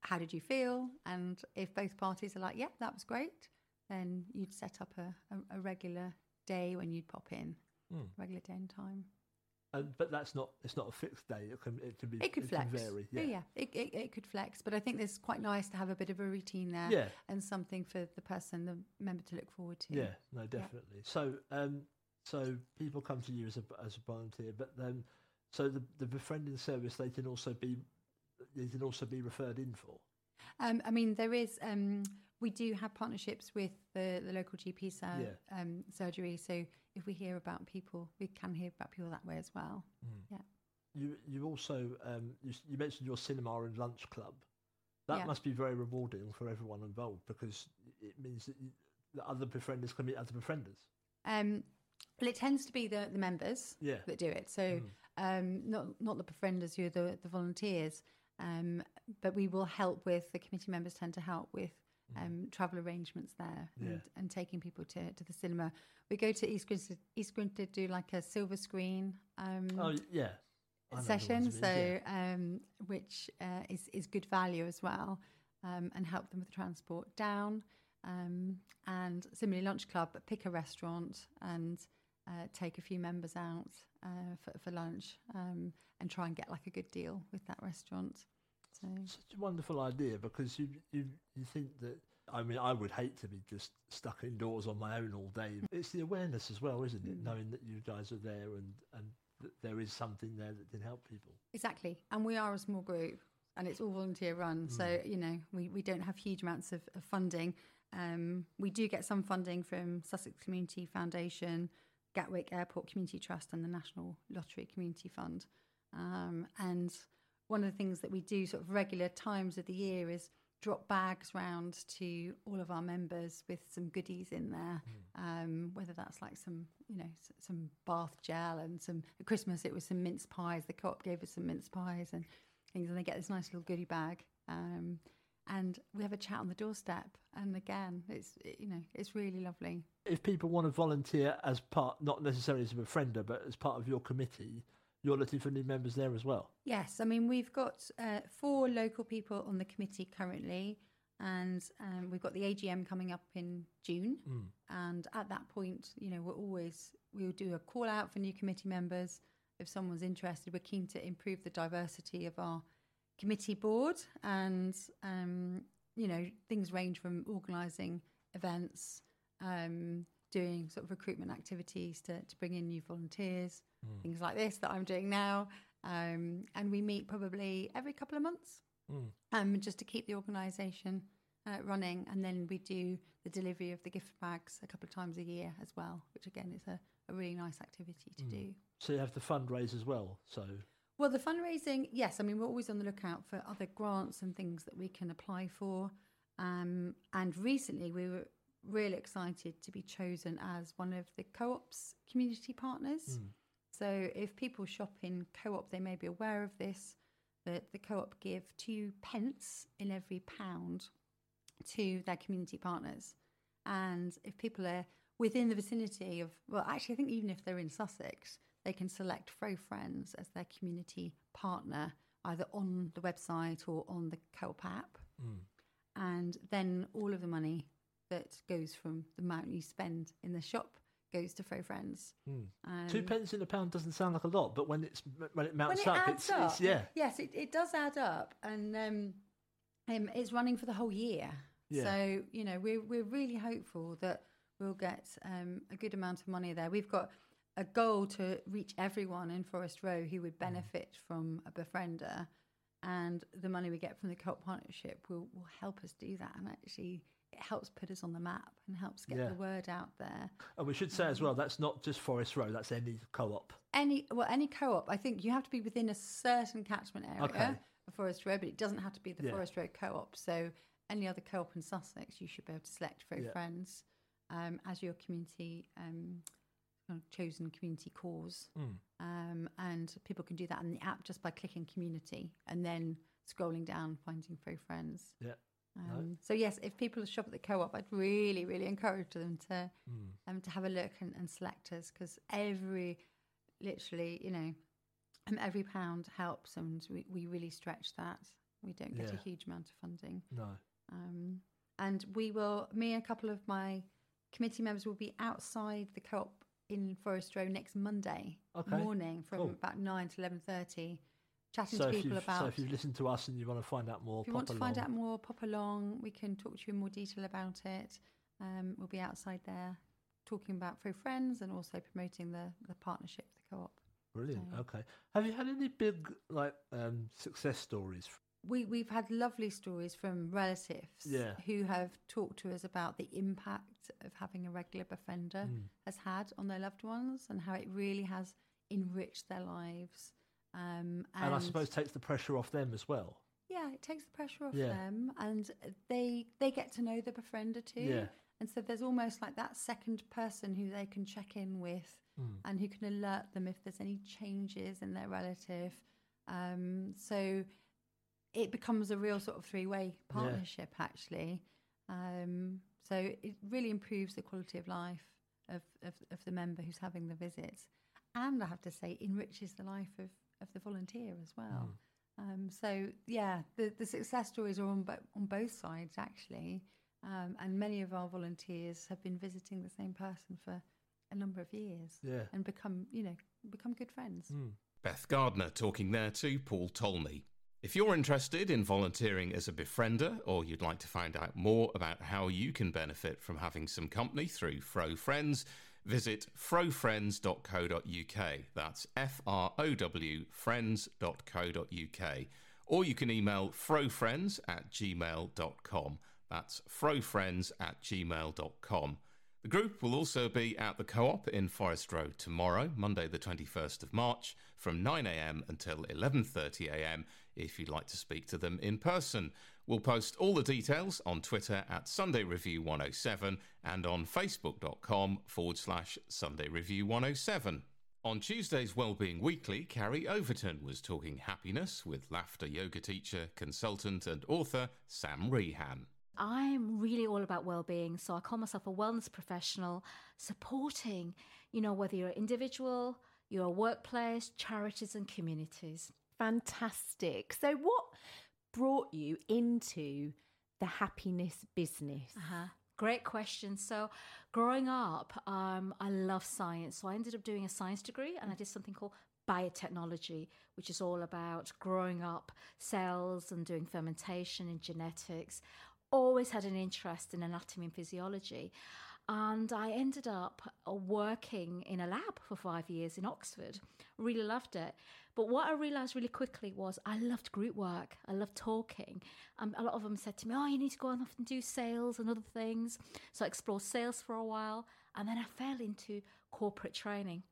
How did you feel? And if both parties are like, Yep, that was great, then you'd set up a, a, a regular day when you'd pop in, Hmm. regular day and time. And, but that's not it's not a fixed day. It can it can be It could flex. can vary. Yeah, Yeah. yeah. It, it, it could flex. But I think it's quite nice to have a bit of a routine there Yeah. and something for the person, the member to look forward to. Yeah, no, definitely. So, um, so people come to you as a as a volunteer, but then, so the the befriending service they can also be they can also be referred in for. Um, I mean, there is. Um, we do have partnerships with the, the local GP sur- Yeah. um, surgery. So if we hear about people, we can hear about people that way as well. Yeah. You you also um, you, you mentioned your cinema and lunch club. That Yeah. must be very rewarding for everyone involved because it means that, you, that other befrienders can meet other befrienders. Um, well, it tends to be the, the members Yeah. that do it. So um, not not the befrienders who are the, the volunteers, um, but we will help with the committee members tend to help with um, travel arrangements there Yeah. and, and taking people to, to the cinema. We go to East Grinstead, East Grinstead do like a silver screen um, Oh yeah. I know the ones session, so yeah. um, which uh, is is good value as well, um, and help them with the transport down. Um, and similarly, lunch club, pick a restaurant and uh, take a few members out uh, for, for lunch, um, and try and get like a good deal with that restaurant. So such a wonderful idea because you you you think that I mean, I would hate to be just stuck indoors on my own all day. It's the awareness as well, isn't it? Mm. Knowing that you guys are there and, and that there is something there that can help people. Exactly. And we are a small group and it's all volunteer run. Mm. So, you know, we, we don't have huge amounts of, of funding. Um, we do get some funding from Sussex Community Foundation, Gatwick Airport Community Trust, and the National Lottery Community Fund. Um, and one of the things that we do sort of regular times of the year is drop bags round to all of our members with some goodies in there, mm. um, whether that's like some, you know, some bath gel and some, at Christmas it was some mince pies. The co-op gave us some mince pies and things and they get this nice little goodie bag. Um, and we have a chat on the doorstep. And again, it's, you know, it's really lovely. If people want to volunteer as part, not necessarily as a befriender, but as part of your committee, you're looking for new members there as well. Yes, I mean we've got uh, four local people on the committee currently, and um, we've got the AGM coming up in June. Mm. And at that point, you know, we're always we'll do a call out for new committee members if someone's interested. We're keen to improve the diversity of our committee board, and um, you know, things range from organising events. Um, doing sort of recruitment activities to, to bring in new volunteers, mm. things like this that I'm doing now. Um, and we meet probably every couple of months mm. um, just to keep the organisation uh, running. And then we do the delivery of the gift bags a couple of times a year as well, which again is a, a really nice activity to mm. do. So you have the fundraise as well. So well, the fundraising, yes. I mean, we're always on the lookout for other grants and things that we can apply for. Um, and recently, we were really excited to be chosen as one of the co-op's community partners. Mm. So if people shop in co-op, they may be aware of this. That the co-op give two pence in every pound to their community partners, and if people are within the vicinity of, well, actually, I think even if they're in Sussex, they can select Fro Friends as their community partner, either on the website or on the co-op app. Mm. And then all of the money that goes from the amount you spend in the shop goes to Fro Friends. Mm. Um, Two pence in a pound doesn't sound like a lot, but when it's when it mounts when it up, it's, up, it's, yeah, yes, it, it does add up, and um, um, it's running for the whole year. Yeah. So you know we're we're really hopeful that we'll get um, a good amount of money there. We've got a goal to reach everyone in Forest Row who would hmm. benefit mm. from a befriender, and the money we get from the co-op partnership will will help us do that and actually it helps put us on the map and helps get yeah. the word out there. And we should say um, as well, that's not just Forest Row, that's any co-op. Any well, any co-op. I think you have to be within a certain catchment area okay. of Forest Row, but it doesn't have to be the yeah. Forest Row co-op. So any other co-op in Sussex, you should be able to select Fro yeah. Friends um, as your community um, chosen community cause, mm. um, and people can do that in the app just by clicking community and then scrolling down, finding Fro Friends. Yeah. Um, no. So yes, if people shop at the co-op, I'd really, really encourage them to mm. um, to have a look and, and select us because every, literally, you know, um, every pound helps, and we, we really stretch that. We don't get yeah. a huge amount of funding. No. Um, and we will, me and a couple of my committee members will be outside the co-op in Forest Row next Monday okay. morning from cool. about nine to eleven thirty chatting so to people about. So if you've listened to us and you want to find out more, if you want to along. find out more, pop along. We can talk to you in more detail about it. Um, we'll be outside there talking about Fro Friends and also promoting the the partnership the co-op. Brilliant. So, okay. Have you had any big like um, success stories? We we've had lovely stories from relatives yeah. who have talked to us about the impact of having a regular befriender mm. has had on their loved ones and how it really has enriched their lives um, and, and, I suppose takes the pressure off them as well. Yeah, it takes the pressure off yeah. them, and they they get to know the befriender too. Yeah. And so there's almost like that second person who they can check in with, mm. and who can alert them if there's any changes in their relative. Um, so it becomes a real sort of three way partnership, yeah. actually. Um, so it really improves the quality of life of, of, of the member who's having the visits, and I have to say, enriches the life of of the volunteer as well. Mm. Um, so yeah, the, the success stories are on bo- on both sides actually, um, and many of our volunteers have been visiting the same person for a number of years. Yeah. and become you know become good friends. Mm. Beth Gardner talking there to Paul Talmey. If you're interested in volunteering as a befriender or you'd like to find out more about how you can benefit from having some company through Fro Friends, visit frowfriends.co.uk. That's F R O W friends.co.uk. Or you can email frofriends at gmail.com. That's frofriends at gmail.com. The group will also be at the Co-op in Forest Row tomorrow, Monday the 21st of March, from 9am until 11.30am if you'd like to speak to them in person. We'll post all the details on Twitter at Sunday Review 107 and on facebook.com forward slash Sunday Review 107. On Tuesday's Wellbeing Weekly, Carrie Overton was talking happiness with laughter yoga teacher, consultant, and author Sam Rehan. I'm really all about well-being, so I call myself a wellness professional, supporting, you know, whether you're an individual, your workplace, charities, and communities. Fantastic. So, what brought you into the happiness business? Uh-huh. Great question. So, growing up, um, I love science. So, I ended up doing a science degree and I did something called biotechnology, which is all about growing up cells and doing fermentation and genetics always had an interest in anatomy and physiology. And I ended up uh, working in a lab for five years in Oxford. Really loved it. But what I realized really quickly was I loved group work. I loved talking. Um, a lot of them said to me, Oh, you need to go off and do sales and other things. So I explored sales for a while. And then I fell into corporate training.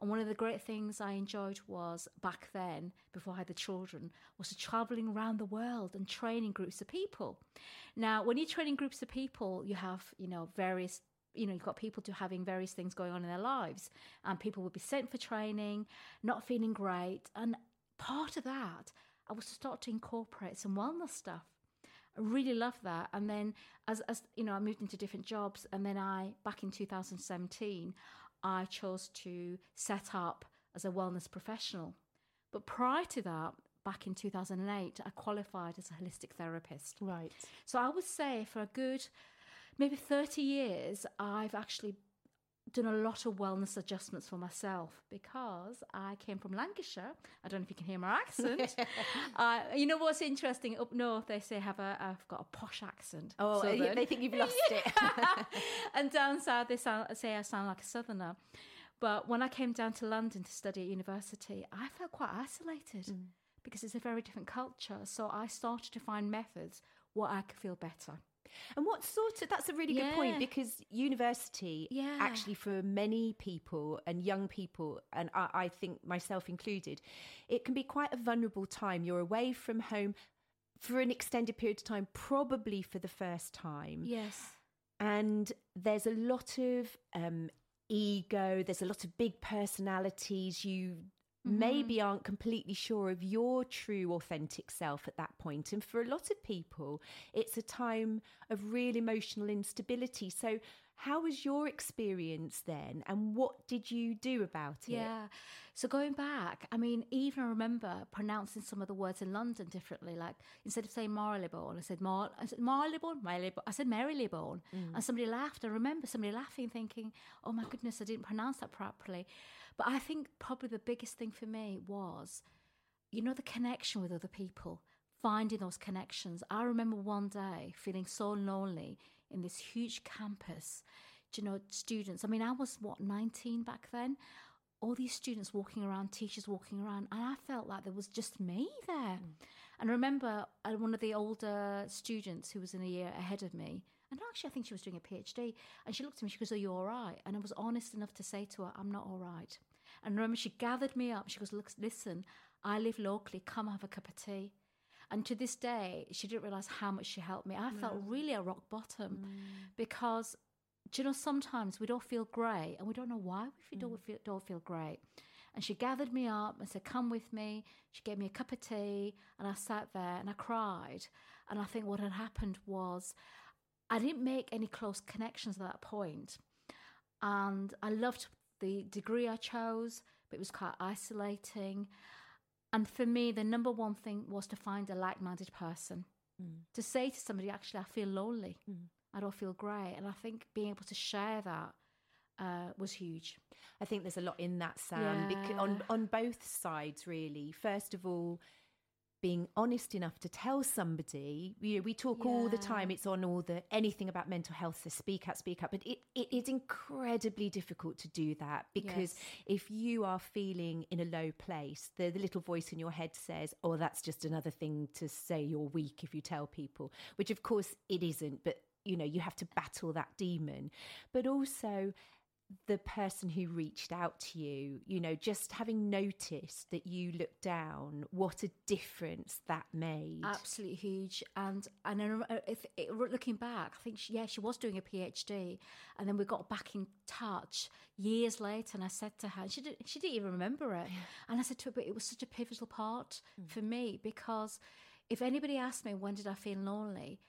And one of the great things I enjoyed was back then, before I had the children, was traveling around the world and training groups of people. Now, when you're training groups of people, you have, you know, various you know, you've got people to having various things going on in their lives, and people would be sent for training, not feeling great. And part of that, I was to start to incorporate some wellness stuff. I really love that. And then, as, as you know, I moved into different jobs, and then I, back in 2017, I chose to set up as a wellness professional. But prior to that, back in 2008, I qualified as a holistic therapist. Right. So I would say for a good maybe 30 years, I've actually done a lot of wellness adjustments for myself because I came from Lancashire. I don't know if you can hear my accent. uh, you know what's interesting? Up north, they say have a I've got a posh accent. Oh, Southern. they think you've lost it. and down south, they sound, say I sound like a southerner. But when I came down to London to study at university, I felt quite isolated mm. because it's a very different culture. So I started to find methods where I could feel better. And what sort of that's a really yeah. good point because university yeah. actually for many people and young people and I, I, think myself included, it can be quite a vulnerable time. You're away from home for an extended period of time, probably for the first time. Yes. And there's a lot of um, ego, there's a lot of big personalities. You mm-hmm. maybe aren't completely sure of your true authentic self at that point. And for a lot of people it's a time of real emotional instability. So how was your experience then? And what did you do about it? Yeah. So going back i mean even i remember pronouncing some of the words in london differently. Like instead of saying marylebone i said Mar- i said marylebone marylebone i said marylebone mm. and somebody laughed. I remember somebody laughing thinking oh my goodness i didn't pronounce that properly but I think probably the biggest thing for me was, you know, the connection with other people, finding those connections. I remember one day feeling so lonely in this huge campus. Do you know, students, I mean, I was what, 19 back then? All these students walking around, teachers walking around, and I felt like there was just me there. Mm. And I remember uh, one of the older students who was in a year ahead of me, and actually, I think she was doing a PhD. And she looked at me, she goes, Are you all right? And I was honest enough to say to her, I'm not all right. And remember, she gathered me up. She goes, Look, listen, I live locally. Come have a cup of tea. And to this day, she didn't realize how much she helped me. I felt really a rock bottom mm. because, do you know, sometimes we don't feel great and we don't know why we mm. don't, feel, don't feel great. And she gathered me up and said, Come with me. She gave me a cup of tea, and I sat there and I cried. And I think what had happened was I didn't make any close connections at that point. And I loved the degree I chose, but it was quite isolating. And for me, the number one thing was to find a like minded person. Mm. To say to somebody, actually, I feel lonely. Mm. I don't feel great. And I think being able to share that uh, was huge. I think there's a lot in that, Sam, yeah. because on, on both sides, really. First of all, being honest enough to tell somebody. You know, we talk all the time. It's on all the anything about mental health. So speak out, speak up. But it, it is incredibly difficult to do that because Yes. if you are feeling in a low place, the, the little voice in your head says, "Oh, that's just another thing to say you're weak if you tell people," which of course it isn't. But you know, you have to battle that demon. But also, the person who reached out to you, you know, just having noticed that you looked down, what a difference that made. absolutely huge. And and I if, it, looking back, I think she, yeah, she was doing a PhD, and then we got back in touch years later. And I said to her, she didn't she didn't even remember it, and I said to her, but it was such a pivotal part mm. for me because if anybody asked me when did I feel lonely.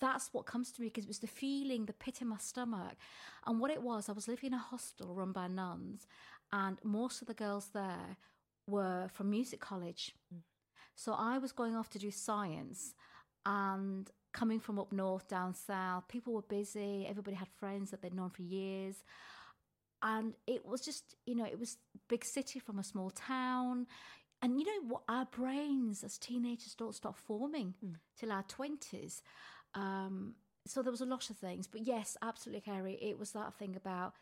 That's what comes to me because it was the feeling, the pit in my stomach. And what it was, I was living in a hostel run by nuns, and most of the girls there were from music college. Mm. So I was going off to do science and coming from up north, down south, people were busy, everybody had friends that they'd known for years. And it was just, you know, it was big city from a small town. And you know what? Our brains as teenagers don't start forming mm. till our 20s. Um, so there was a lot of things. But yes, absolutely, Carrie, it was that thing about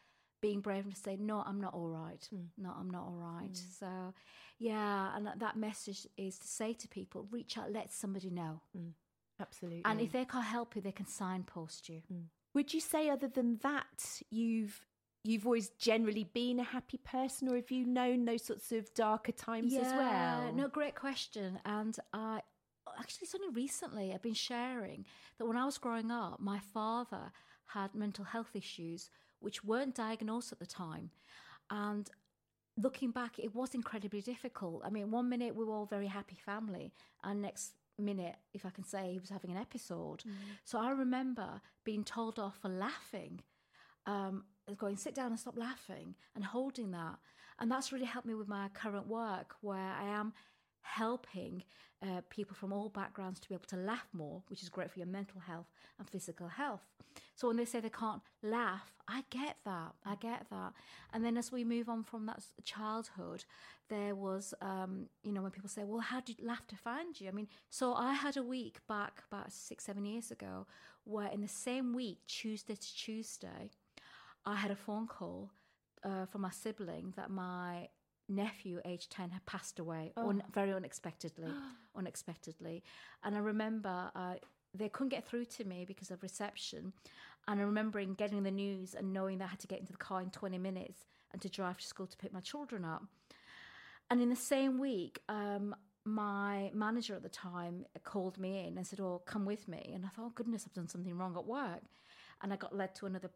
being brave enough to say, no, I'm not all right. Hmm. No, I'm not all right. Hmm. So, yeah, and that, that message is to say to people, reach out, let somebody know. Hmm. Absolutely. And if they can't help you, they can signpost you. would you say, other than that, you've you've always generally been a happy person, or have you known those sorts of darker times as well? No, great question. And I actually, it's only recently I've been sharing that when I was growing up, my father had mental health issues which weren't diagnosed at the time. And looking back, it was incredibly difficult. I mean, one minute we were all very happy family, and next minute, if I can say, he was having an episode. So I remember being told off for laughing um, going, sit down and stop laughing and holding that. And that's really helped me with my current work where I am helping uh, people from all backgrounds to be able to laugh more, which is great for your mental health and physical health. So when they say they can't laugh, I get that. I get that. And then as we move on from that childhood, there was, um, you know, when people say, well, how did laughter find you? I mean, so I had a week back about six, seven years ago where in the same week, Tuesday to Tuesday, I had a phone call uh, from my sibling that my nephew, age 10, had passed away un- very unexpectedly. unexpectedly. And I remember uh, they couldn't get through to me because of reception. And I remembering getting the news and knowing that I had to get into the car in 20 minutes and to drive to school to pick my children up. And in the same week, um, my manager at the time called me in and said, "Oh, come with me." And I thought, "Oh goodness, I've done something wrong at work." And I got led to another,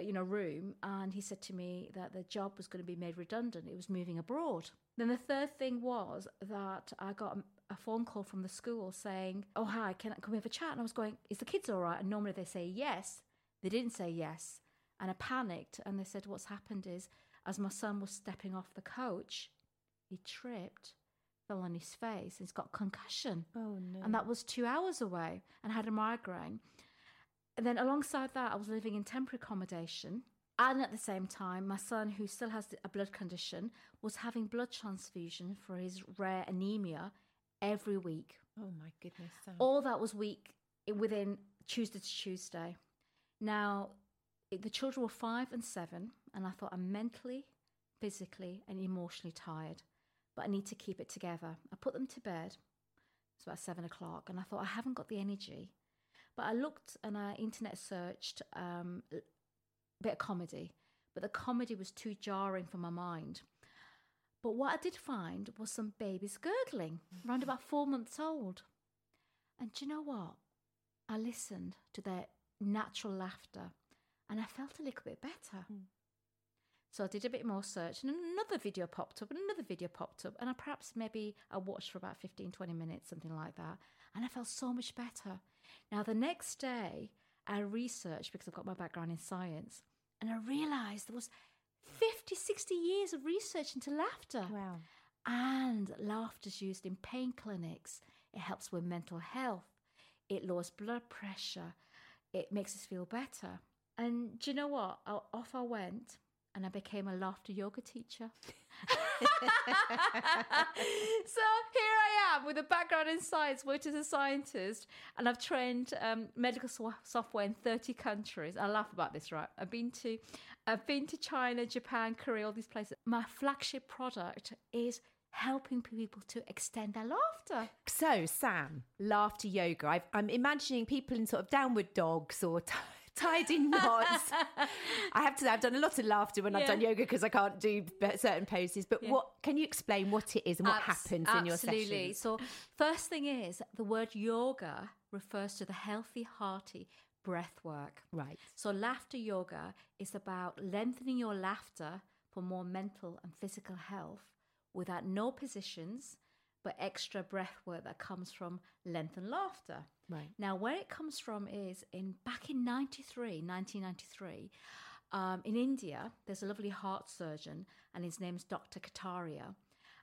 you know, room, and he said to me that the job was going to be made redundant. It was moving abroad. Then the third thing was that I got a, phone call from the school saying, "Oh hi, can, can we have a chat?" And I was going, "Is the kids all right?" And normally they say yes. They didn't say yes, and I panicked. And they said, "What's happened is, as my son was stepping off the coach." he tripped, fell on his face, and he's got concussion. Oh no. And that was two hours away and had a migraine. And then alongside that, I was living in temporary accommodation. And at the same time, my son, who still has a blood condition, was having blood transfusion for his rare anemia every week. oh my goodness. Sam. All that was week eh, within Tuesday to Tuesday. Now, the children were five and seven, and I thought I'm mentally, physically, and emotionally tired, but I need to keep it together. I put them to bed. It's about seven o'clock, and I thought I haven't got the energy. But I looked and I internet searched um, a bit of comedy, but the comedy was too jarring for my mind. But what I did find was some babies gurgling, around about four months old. And do you know what? I listened to their natural laughter and I felt a little bit better. So I did a bit more search and another video popped up and another video popped up. And I perhaps maybe I watched for about 15, 20 minutes, something like that. And I felt so much better. Now, the next day, I researched because I've got my background in science and I realized there was 50, 60 years of research into laughter. Wow. And laughter's used in pain clinics. It helps with mental health. It lowers blood pressure. It makes us feel better. And do you know what? Off I went and I became a laughter yoga teacher. so here I am with a background in science, worked as a scientist, and I've trained um, medical so- software in 30 countries. I laugh about this, right? I've been to, I've been to China, Japan, Korea, all these places. My flagship product is helping people to extend their laughter. So, Sam, laughter yoga. i am imagining people in sort of downward dogs or. T- tied in knots. I have to say, I've done a lot of laughter when yeah. I've done yoga because I can't do certain poses. But yeah. what can you explain what it is and what Abs- happens in your sessions? Absolutely. So, first thing is the word yoga refers to the healthy, hearty breath work. Right. So, laughter yoga is about lengthening your laughter for more mental and physical health without no positions, but extra breath work that comes from lengthened laughter. Right. Now, where it comes from is in back in 93, 1993, um, in India, there's a lovely heart surgeon, and his name's Dr. Kataria.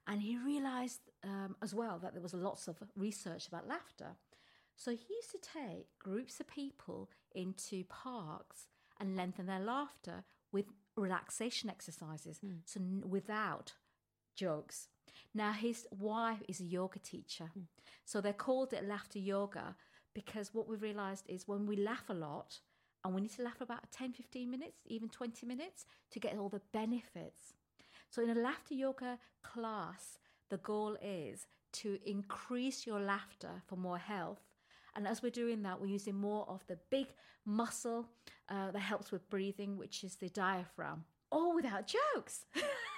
And he realized um, as well that there was lots of research about laughter. So he used to take groups of people into parks and lengthen their laughter with relaxation exercises. Mm. So without jokes. Now, his wife is a yoga teacher. Mm. So they called it laughter yoga because what we've realized is when we laugh a lot, and we need to laugh for about 10, 15 minutes, even 20 minutes to get all the benefits. So, in a laughter yoga class, the goal is to increase your laughter for more health. And as we're doing that, we're using more of the big muscle uh, that helps with breathing, which is the diaphragm, all without jokes.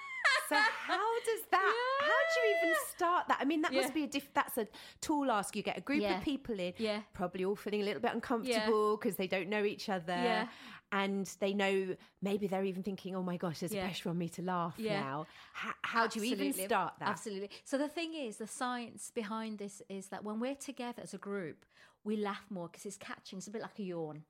So how does that? Yeah. How do you even start that? I mean, that yeah. must be a diff. That's a tall ask. You get a group yeah. of people in, yeah. probably all feeling a little bit uncomfortable because they don't know each other, yeah. and they know maybe they're even thinking, "Oh my gosh, there's a pressure on me to laugh now." How, how do you even start that? Absolutely. So the thing is, the science behind this is that when we're together as a group, we laugh more because it's catching. It's a bit like a yawn.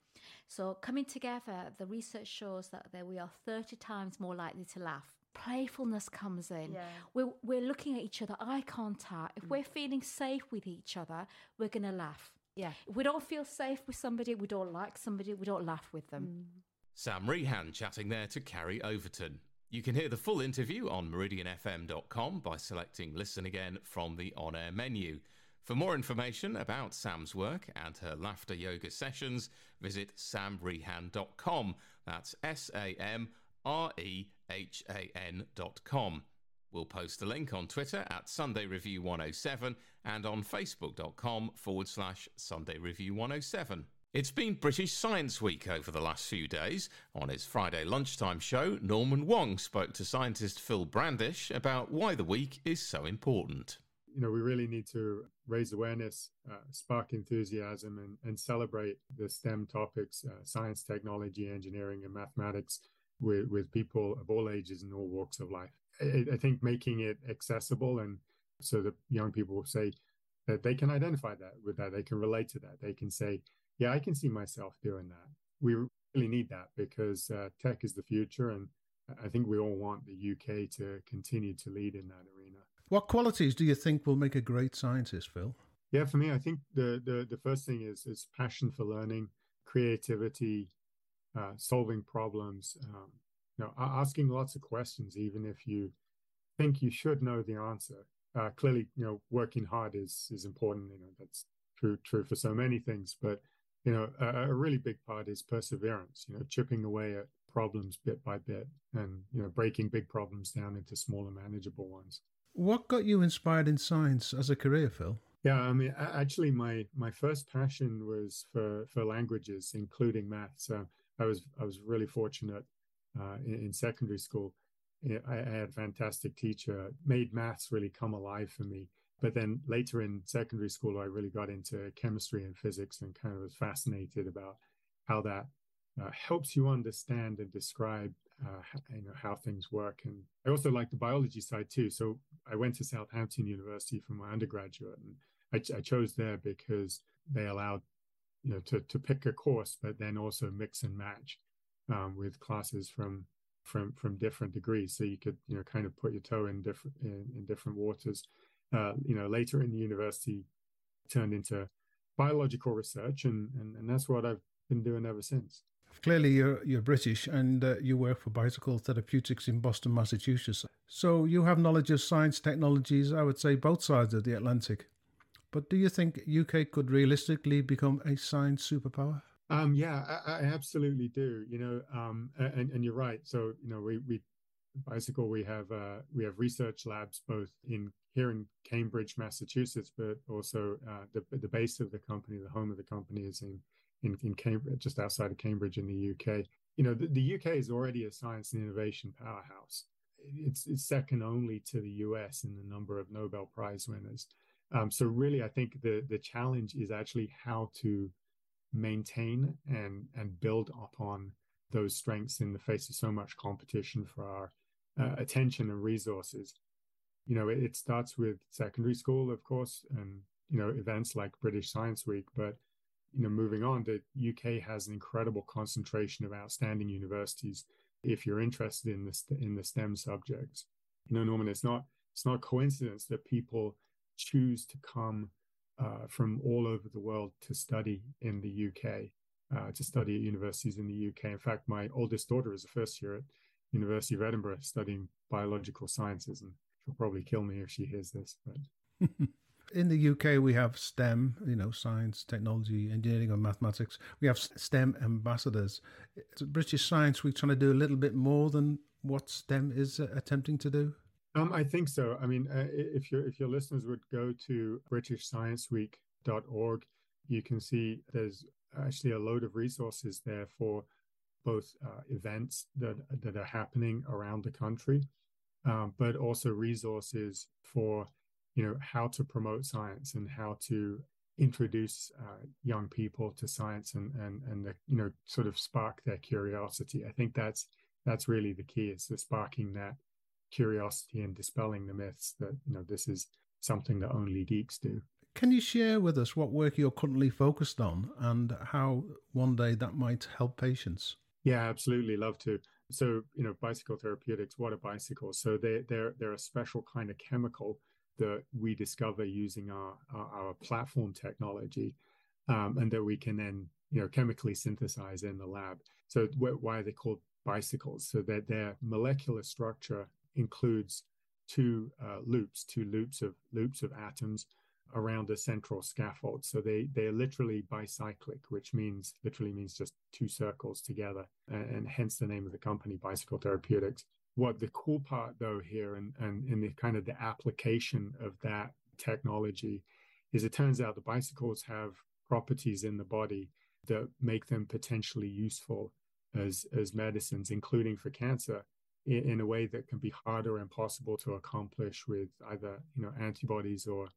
So coming together, the research shows that, that we are 30 times more likely to laugh playfulness comes in. Yeah. We're, we're looking at each other, eye contact. If mm. we're feeling safe with each other, we're going to laugh. Yeah. If we don't feel safe with somebody, we don't like somebody, we don't laugh with them. Mm. Sam Rehan chatting there to Carrie Overton. You can hear the full interview on meridianfm.com by selecting Listen Again from the on air menu. For more information about Sam's work and her laughter yoga sessions, visit samrehan.com. That's S A M R E H A N dot com. We'll post a link on Twitter at Sunday Review 107 and on Facebook.com forward slash Sunday Review 107. It's been British Science Week over the last few days. On his Friday lunchtime show, Norman Wong spoke to scientist Phil Brandish about why the week is so important. You know, we really need to raise awareness, uh, spark enthusiasm, and, and celebrate the STEM topics uh, science, technology, engineering, and mathematics with, with people of all ages and all walks of life. I, I think making it accessible and so that young people will say that they can identify that with that, they can relate to that, they can say, yeah, I can see myself doing that. We really need that because uh, tech is the future, and I think we all want the UK to continue to lead in that arena. What qualities do you think will make a great scientist, Phil? Yeah, for me, I think the the, the first thing is is passion for learning, creativity, uh, solving problems, um, you know, asking lots of questions, even if you think you should know the answer. Uh, clearly, you know, working hard is is important. You know, that's true true for so many things. But you know, a, a really big part is perseverance. You know, chipping away at problems bit by bit, and you know, breaking big problems down into smaller, manageable ones. What got you inspired in science as a career, Phil? Yeah, I mean, actually, my my first passion was for for languages, including maths. Uh, I was I was really fortunate uh, in, in, secondary school. I, had a fantastic teacher, made maths really come alive for me. But then later in secondary school, I really got into chemistry and physics and kind of was fascinated about how that uh, helps you understand and describe uh, you know, how things work. And I also like the biology side too. So I went to Southampton University for my undergraduate, and I, I chose there because they allowed you know to to pick a course, but then also mix and match um, with classes from from from different degrees. So you could you know kind of put your toe in different in, in different waters. Uh, you know, later in the university, turned into biological research, and, and and that's what I've been doing ever since. Clearly, you're you're British, and uh, you work for Bicycle Therapeutics in Boston, Massachusetts. So you have knowledge of science technologies. I would say both sides of the Atlantic. But do you think UK could realistically become a science superpower? Um, yeah, I, I, absolutely do. You know, um, and, and you're right. So, you know, we, we bicycle we have uh, we have research labs both in here in Cambridge, Massachusetts, but also uh, the the base of the company, the home of the company is in in, in Cambridge, just outside of Cambridge in the UK. You know, the, the UK is already a science and innovation powerhouse. It's it's second only to the US in the number of Nobel Prize winners. Um, so really, I think the the challenge is actually how to maintain and and build upon those strengths in the face of so much competition for our uh, attention and resources. You know, it, it, starts with secondary school, of course, and you know events like British Science Week. But you know, moving on, the UK has an incredible concentration of outstanding universities. If you're interested in this in the STEM subjects, you know, Norman, it's not it's not coincidence that people choose to come uh, from all over the world to study in the UK, uh, to study at universities in the UK. In fact, my oldest daughter is a first year at University of Edinburgh studying biological sciences, and she'll probably kill me if she hears this. But in the UK, we have STEM, you know, science, technology, engineering, and mathematics. We have STEM ambassadors. British Science Week trying to do a little bit more than what STEM is uh, attempting to do. Um, I think so. I mean, uh, if your if your listeners would go to BritishScienceWeek.org, you can see there's actually a load of resources there for both uh, events that that are happening around the country, um, but also resources for you know how to promote science and how to introduce uh, young people to science and and and the, you know sort of spark their curiosity. I think that's that's really the key is the sparking that curiosity and dispelling the myths that you know this is something that only geeks do. Can you share with us what work you're currently focused on and how one day that might help patients? Yeah, absolutely. Love to. So, you know, bicycle therapeutics, what are bicycles? So they, they're, they're a special kind of chemical that we discover using our, our, our platform technology um, and that we can then, you know, chemically synthesize in the lab. So why are they called bicycles? So that their molecular structure includes two uh, loops, two loops of loops of atoms around a central scaffold. So they they are literally bicyclic, which means literally means just two circles together, and, and, hence the name of the company, Bicycle Therapeutics. What the cool part though here, and and in the kind of the application of that technology, is it turns out the bicycles have properties in the body that make them potentially useful as as medicines, including for cancer. In, in a way that can be harder and possible to accomplish with either you know antibodies or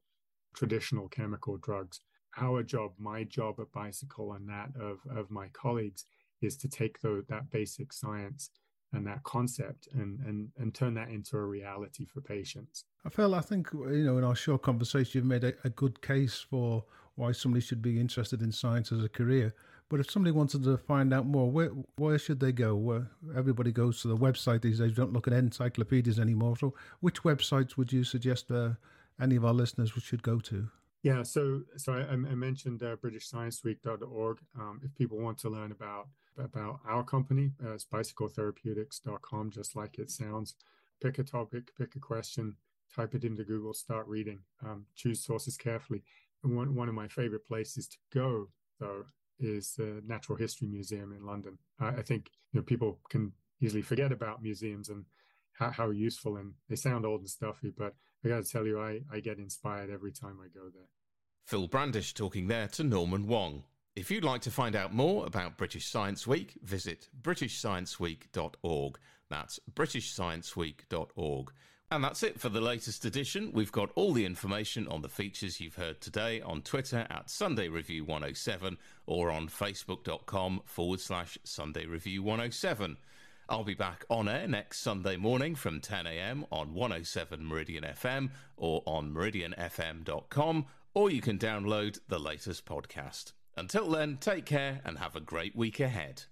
traditional chemical drugs. Our job, my job at Bicycle and that of, of my colleagues is to take the, that basic science and that concept and, and, and turn that into a reality for patients. I feel, I think, you know, in our short conversation, you've made a, a good case for why somebody should be interested in science as a career. But if somebody wanted to find out more, where where should they go? Where everybody goes to the website these days. don't look at encyclopedias anymore. So, which websites would you suggest uh, any of our listeners should go to? Yeah, so so I, I mentioned uh, BritishScienceWeek.org. Um, if people want to learn about about our company, uh, it's bicycletherapeutics.com, just like it sounds. Pick a topic, pick a question, type it into Google, start reading. Um, choose sources carefully. And one one of my favorite places to go, though, is the Natural History Museum in London. Uh, I think you know people can easily forget about museums and how, how useful and they sound old and stuffy, but I got to tell you, I, I get inspired every time I go there. Phil Brandish talking there to Norman Wong. If you'd like to find out more about British Science Week, visit britishscienceweek.org. That's britishscienceweek.org. And that's it for the latest edition. We've got all the information on the features you've heard today on Twitter at Sunday Review 107 or on facebook.com forward slash Sunday Review 107. I'll be back on air next Sunday morning from 10am on 107 Meridian FM or on meridianfm.com, or you can download the latest podcast. Until then, take care and have a great week ahead.